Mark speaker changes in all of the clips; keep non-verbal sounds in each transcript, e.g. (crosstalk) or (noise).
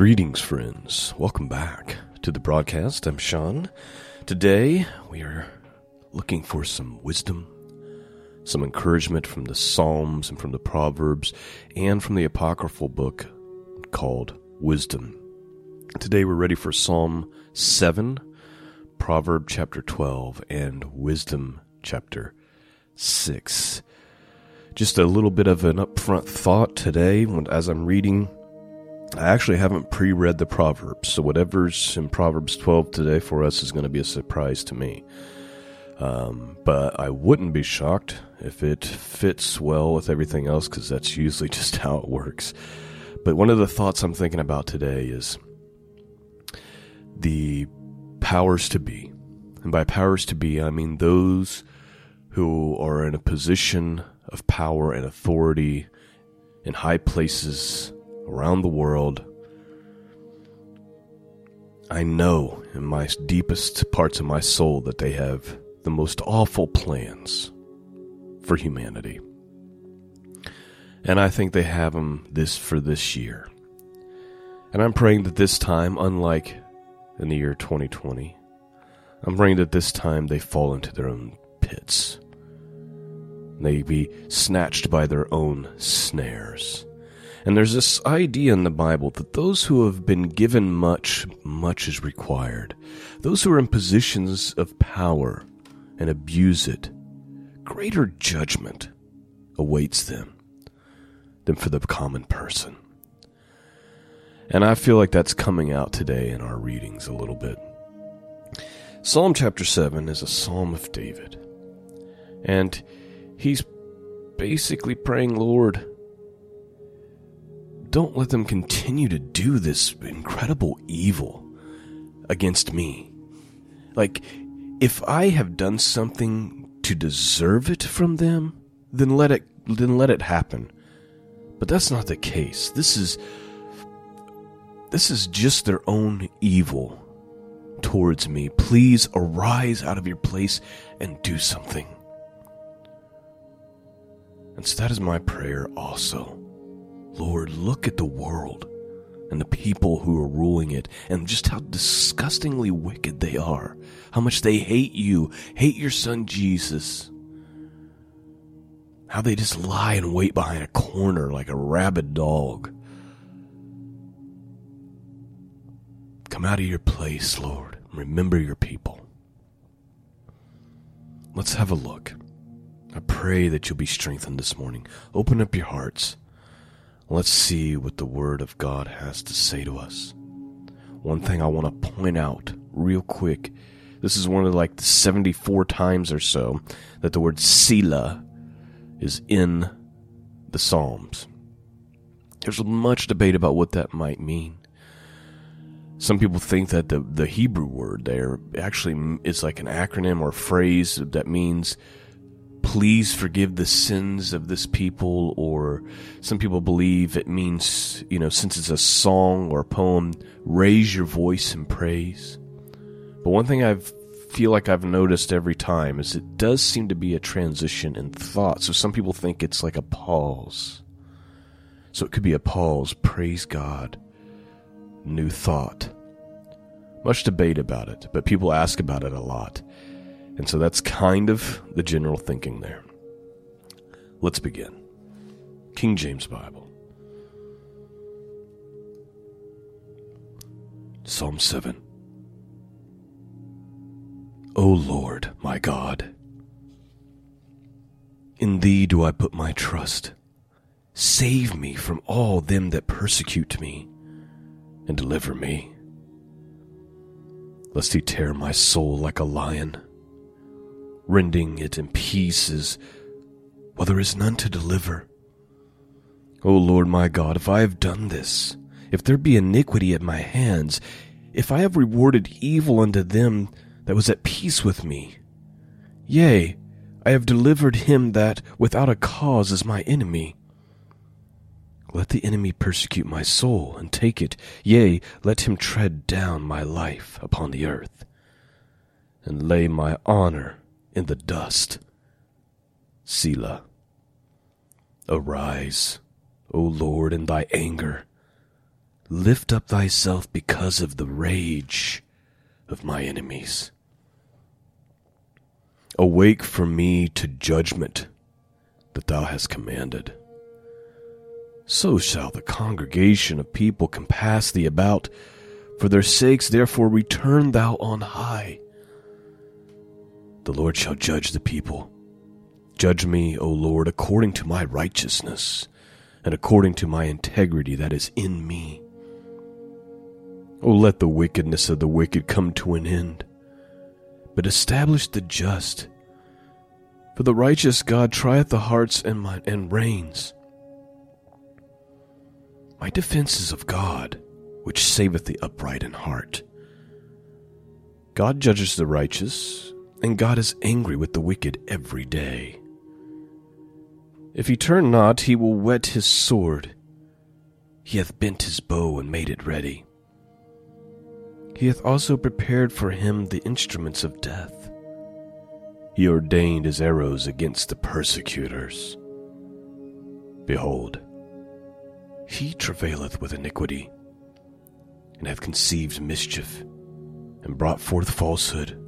Speaker 1: Greetings, friends. Welcome back to the broadcast. I'm Shawn. Today, we are looking for some wisdom, some encouragement from the Psalms and from the Proverbs, and from the apocryphal book called Wisdom. Today, we're ready for Psalm 7, Proverb chapter 12, and Wisdom chapter 6. Just a little bit of an upfront thought today as I'm reading I actually haven't pre read the Proverbs, so whatever's in Proverbs 12 today for us is going to be a surprise to me. Um, but I wouldn't be shocked if it fits well with everything else because that's usually (laughs) just how it works. But one of the thoughts I'm thinking about today is the powers to be. And by powers to be, I mean those who are in a position of power and authority in high places around the world. I know in my deepest parts of my soul that they have the most awful plans for humanity. And I think they have them this for this year. And I'm praying that this time, unlike in the year 2020, I'm praying that this time they fall into their own pits. They be snatched by their own snares. And there's this idea in the Bible that those who have been given much, much is required. Those who are in positions of power and abuse it, greater judgment awaits them than for the common person. And I feel like that's coming out today in our readings a little bit. Psalm chapter 7 is a psalm of David. And he's basically praying, Lord, don't let them continue to do this incredible evil against me. Like, if I have done something to deserve it from them, then let it then let it happen. But that's not the case. This is this is just their own evil towards me. Please arise out of your place and do something. And so that is my prayer also. Lord, look at the world and the people who are ruling it and just how disgustingly wicked they are. How much they hate you, hate your son Jesus. How they just lie and wait behind a corner like a rabid dog. Come out of your place, Lord. Remember your people. Let's have a look. I pray that you'll be strengthened this morning. Open up your hearts. Let's see what the Word of God has to say to us. One thing I want to point out real quick this is one of like the 74 times or so that the word Selah is in the Psalms. There's much debate about what that might mean. Some people think that the, the Hebrew word there actually is like an acronym or phrase that means please forgive the sins of this people, or some people believe it means, you know, since it's a song or a poem, raise your voice in praise. But one thing I feel like I've noticed every time is it does seem to be a transition in thought. So some people think it's like a pause. So it could be a pause, praise God, new thought. Much debate about it, but people ask about it a lot. And so that's kind of the general thinking there. Let's begin. King James Bible. Psalm 7. O Lord, my God, in thee do I put my trust. Save me from all them that persecute me, and deliver me. Lest he tear my soul like a lion rending it in pieces, while there is none to deliver. O Lord my God, if I have done this, if there be iniquity at my hands, if I have rewarded evil unto them that was at peace with me, yea, I have delivered him that without a cause is my enemy. Let the enemy persecute my soul and take it, yea, let him tread down my life upon the earth, and lay my honor in the dust. Selah. Arise, O Lord, in thy anger. Lift up thyself because of the rage of my enemies. Awake for me to judgment that thou hast commanded. So shall the congregation of people compass thee about. For their sakes, therefore, return thou on high. The Lord shall judge the people. Judge me, O Lord, according to my righteousness and according to my integrity that is in me. O let the wickedness of the wicked come to an end, but establish the just. For the righteous God trieth the hearts and, my, and reins. My defense is of God, which saveth the upright in heart. God judges the righteous, and God is angry with the wicked every day. If he turn not, he will whet his sword. He hath bent his bow and made it ready. He hath also prepared for him the instruments of death. He ordained his arrows against the persecutors. Behold, he travaileth with iniquity, and hath conceived mischief, and brought forth falsehood.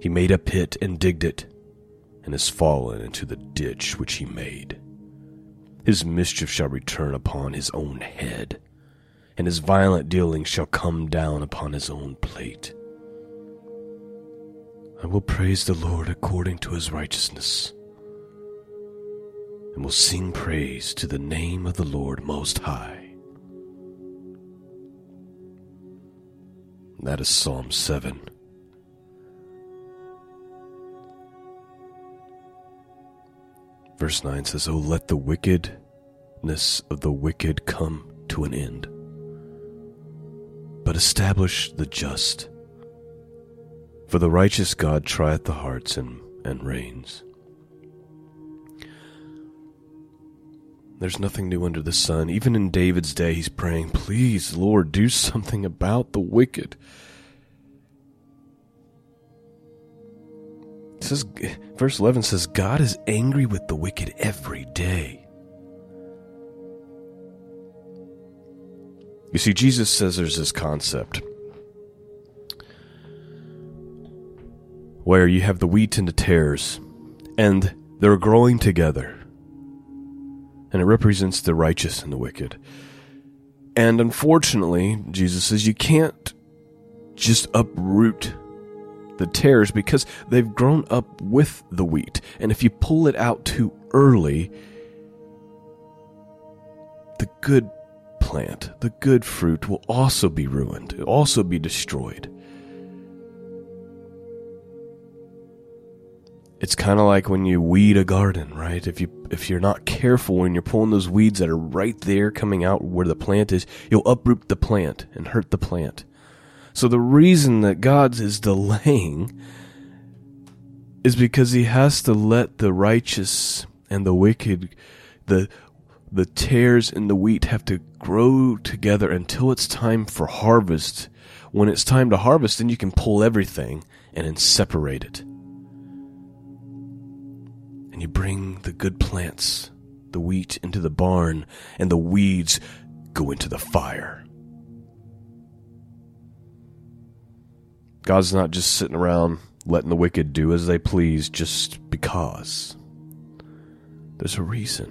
Speaker 1: He made a pit and digged it and has fallen into the ditch which he made. His mischief shall return upon his own head, and his violent dealings shall come down upon his own plate. I will praise the Lord according to his righteousness, and will sing praise to the name of the Lord Most High. That is Psalm 7. Verse 9 says, Oh, let the wickedness of the wicked come to an end, but establish the just. For the righteous God trieth the hearts and, and reins. There's nothing new under the sun. Even in David's day, he's praying, Please, Lord, do something about the wicked. Says, verse 11 says, God is angry with the wicked every day. You see, Jesus says there's this concept where you have the wheat and the tares, and they're growing together. And it represents the righteous and the wicked. And unfortunately, Jesus says you can't just uproot the tares because they've grown up with the wheat. And if you pull it out too early, the good plant, the good fruit will also be ruined, also be destroyed. It's kind of like when you weed a garden, right? If you if you're not careful when you're pulling those weeds that are right there coming out where the plant is, you'll uproot the plant and hurt the plant. So the reason that God is delaying is because he has to let the righteous and the wicked, the the tares and the wheat have to grow together until it's time for harvest. When it's time to harvest, then you can pull everything and then separate it. And you bring the good plants, the wheat, into the barn, and the weeds go into the fire. God's not just sitting around letting the wicked do as they please just because. There's a reason.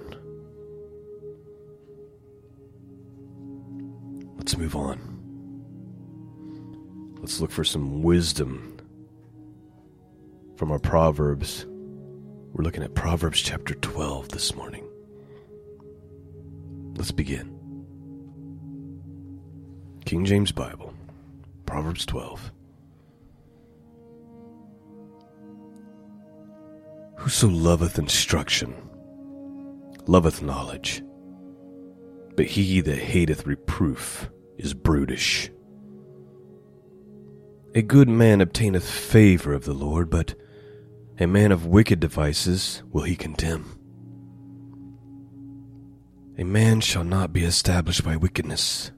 Speaker 1: Let's move on. Let's look for some wisdom from our Proverbs. We're looking at Proverbs chapter 12 this morning. Let's begin. King James Bible, Proverbs 12. Whoso loveth instruction loveth knowledge, but he that hateth reproof is brutish. A good man obtaineth favor of the Lord, but a man of wicked devices will he condemn. A man shall not be established by wickedness,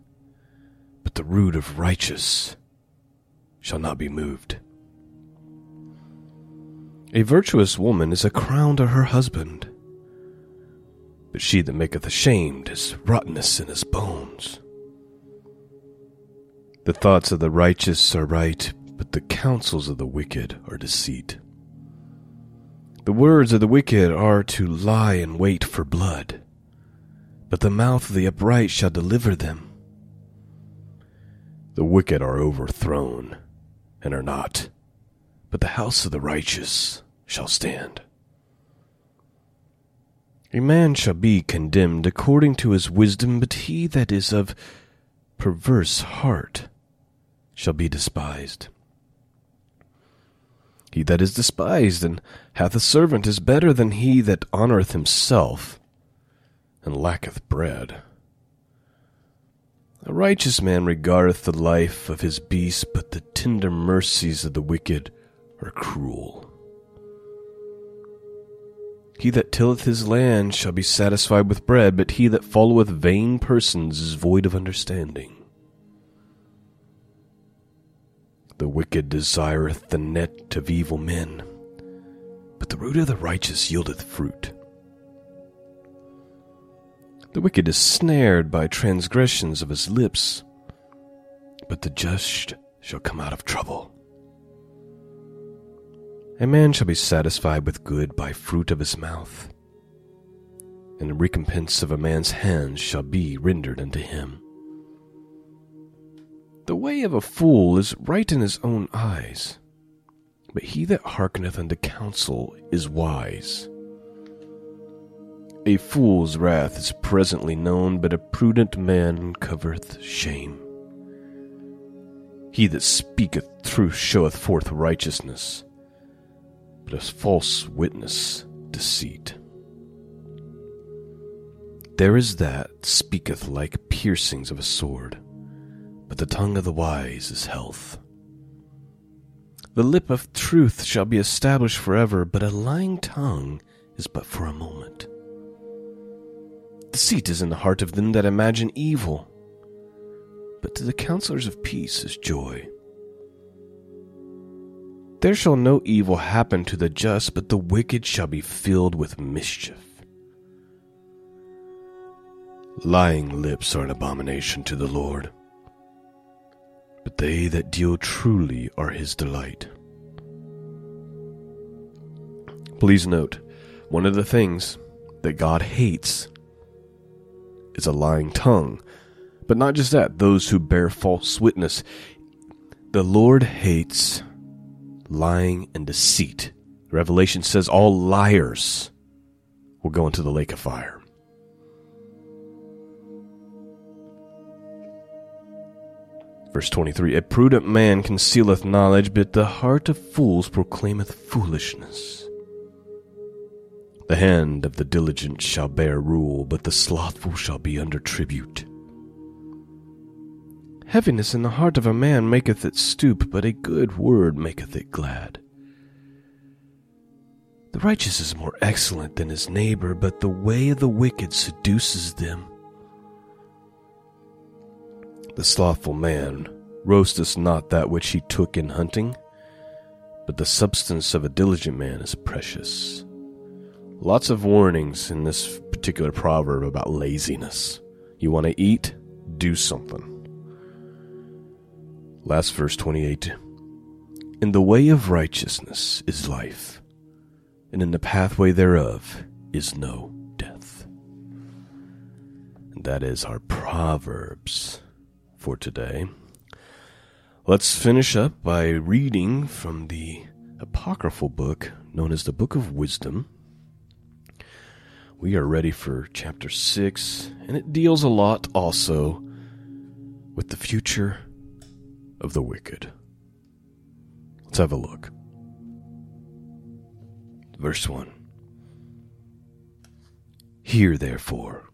Speaker 1: but the root of righteous shall not be moved. A virtuous woman is a crown to her husband, but she that maketh ashamed is rottenness in his bones. The thoughts of the righteous are right, but the counsels of the wicked are deceit. The words of the wicked are to lie in wait for blood, but the mouth of the upright shall deliver them. The wicked are overthrown and are not, but the house of the righteous shall stand. A man shall be condemned according to his wisdom, but he that is of perverse heart shall be despised. He that is despised and hath a servant is better than he that honoureth himself and lacketh bread. A righteous man regardeth the life of his beast, but the tender mercies of the wicked are cruel. He that tilleth his land shall be satisfied with bread, but he that followeth vain persons is void of understanding. The wicked desireth the net of evil men, but the root of the righteous yieldeth fruit. The wicked is snared by transgressions of his lips, but the just shall come out of trouble. A man shall be satisfied with good by fruit of his mouth, and the recompense of a man's hands shall be rendered unto him. The way of a fool is right in his own eyes, but he that hearkeneth unto counsel is wise. A fool's wrath is presently known, but a prudent man covereth shame. He that speaketh truth showeth forth righteousness, but a false witness deceit. There is that speaketh like piercings of a sword but the tongue of the wise is health. The lip of truth shall be established forever, but a lying tongue is but for a moment. Deceit is in the heart of them that imagine evil, but to the counselors of peace is joy. There shall no evil happen to the just, but the wicked shall be filled with mischief. Lying lips are an abomination to the Lord but they that deal truly are his delight. Please note, one of the things that God hates is a lying tongue. But not just that, those who bear false witness. The Lord hates lying and deceit. Revelation says all liars will go into the lake of fire. Verse 23 A prudent man concealeth knowledge, but the heart of fools proclaimeth foolishness. The hand of the diligent shall bear rule, but the slothful shall be under tribute. Heaviness in the heart of a man maketh it stoop, but a good word maketh it glad. The righteous is more excellent than his neighbor, but the way of the wicked seduces them. The slothful man roasteth not that which he took in hunting, but the substance of a diligent man is precious. Lots of warnings in this particular proverb about laziness. You want to eat? Do something. Last verse 28 In the way of righteousness is life, and in the pathway thereof is no death. And that is our Proverbs for today. Let's finish up by reading from the apocryphal book known as the Book of Wisdom. We are ready for chapter 6, and it deals a lot also with the future of the wicked. Let's have a look. Verse 1 Hear therefore,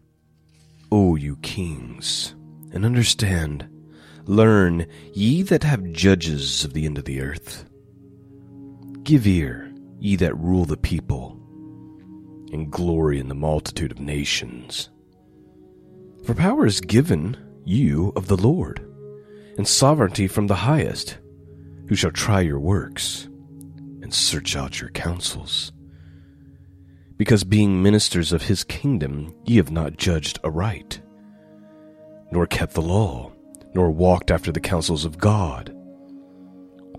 Speaker 1: O you kings and understand. Learn, ye that have judges of the end of the earth. Give ear, ye that rule the people, and glory in the multitude of nations. For power is given you of the Lord, and sovereignty from the highest, who shall try your works, and search out your counsels. Because being ministers of his kingdom, ye have not judged aright nor kept the law, nor walked after the counsels of God.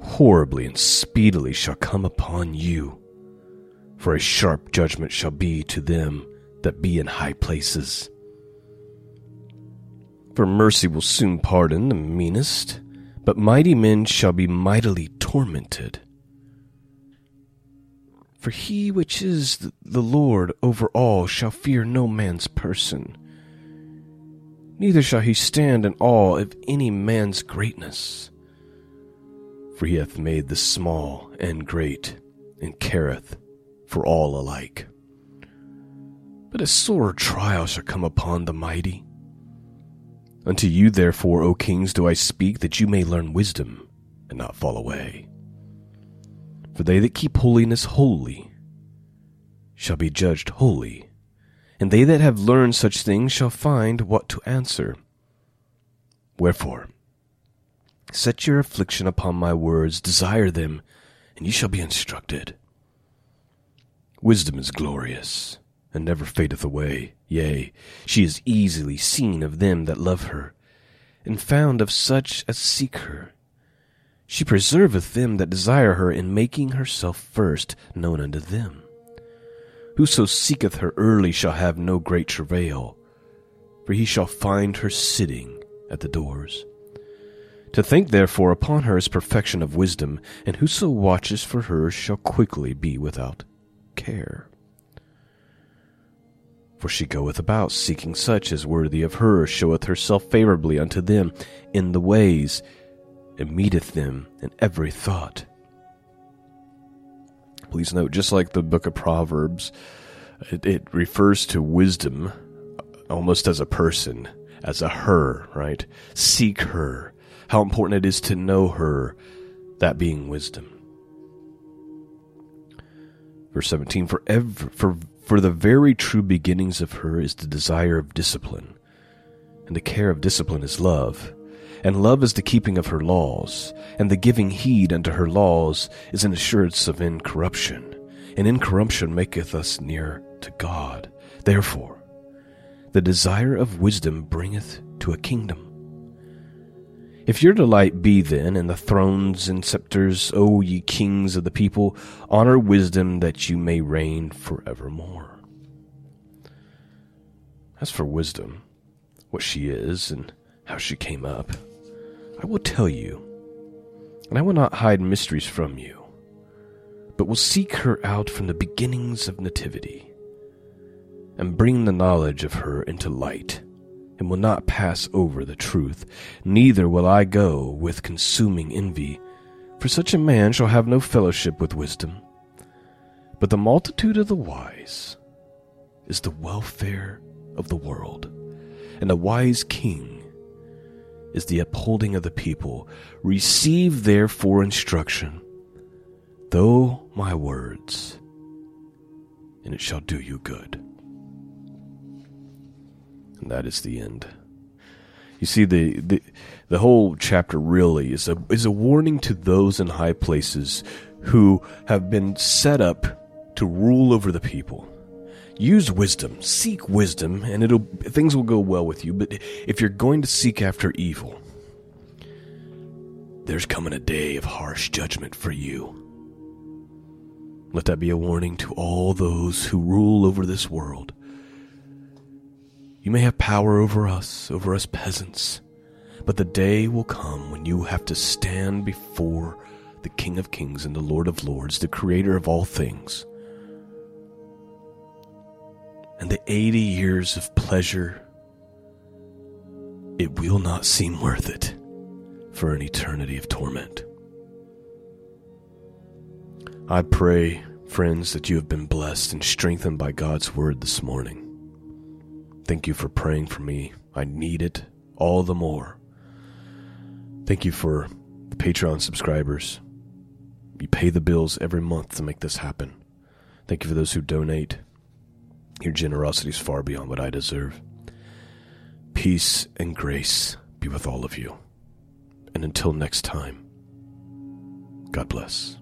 Speaker 1: Horribly and speedily shall come upon you, for a sharp judgment shall be to them that be in high places. For mercy will soon pardon the meanest, but mighty men shall be mightily tormented. For he which is the Lord over all shall fear no man's person, neither shall he stand in awe of any man's greatness. For he hath made the small and great, and careth for all alike. But a sore trial shall come upon the mighty. Unto you, therefore, O kings, do I speak, that you may learn wisdom and not fall away. For they that keep holiness holy shall be judged holy, and they that have learned such things shall find what to answer. Wherefore, set your affliction upon my words, desire them, and ye shall be instructed. Wisdom is glorious and never fadeth away. Yea, she is easily seen of them that love her, and found of such as seek her. She preserveth them that desire her in making herself first known unto them. Whoso seeketh her early shall have no great travail, for he shall find her sitting at the doors. To think therefore upon her is perfection of wisdom, and whoso watches for her shall quickly be without care for she goeth about seeking such as worthy of her, showeth herself favorably unto them in the ways, and meeteth them in every thought. Please note, just like the book of Proverbs, it, it refers to wisdom almost as a person, as a her, right? Seek her. How important it is to know her, that being wisdom. Verse 17, for, ever, for for the very true beginnings of her is the desire of discipline, and the care of discipline is love, and love is the keeping of her laws, and the giving heed unto her laws is an assurance of incorruption, and incorruption maketh us near to God. Therefore, the desire of wisdom bringeth to a kingdom. If your delight be then in the thrones and scepters, O ye kings of the people, honor wisdom that you may reign forevermore. As for wisdom, what she is and how she came up, I will tell you, and I will not hide mysteries from you, but will seek her out from the beginnings of nativity, and bring the knowledge of her into light and will not pass over the truth, neither will I go with consuming envy, for such a man shall have no fellowship with wisdom. But the multitude of the wise is the welfare of the world, and a wise king is the upholding of the people. Receive therefore instruction, though my words, and it shall do you good. And that is the end. You see, the, the, the whole chapter really is a, is a warning to those in high places who have been set up to rule over the people. Use wisdom, seek wisdom, and it'll things will go well with you. But if you're going to seek after evil, there's coming a day of harsh judgment for you. Let that be a warning to all those who rule over this world. You may have power over us, over us peasants, but the day will come when you have to stand before the King of Kings and the Lord of Lords, the Creator of all things. And the 80 years of pleasure, it will not seem worth it for an eternity of torment. I pray, friends, that you have been blessed and strengthened by God's word this morning. Thank you for praying for me. I need it all the more. Thank you for the Patreon subscribers. You pay the bills every month to make this happen. Thank you for those who donate. Your generosity is far beyond what I deserve. Peace and grace be with all of you. And until next time, God bless.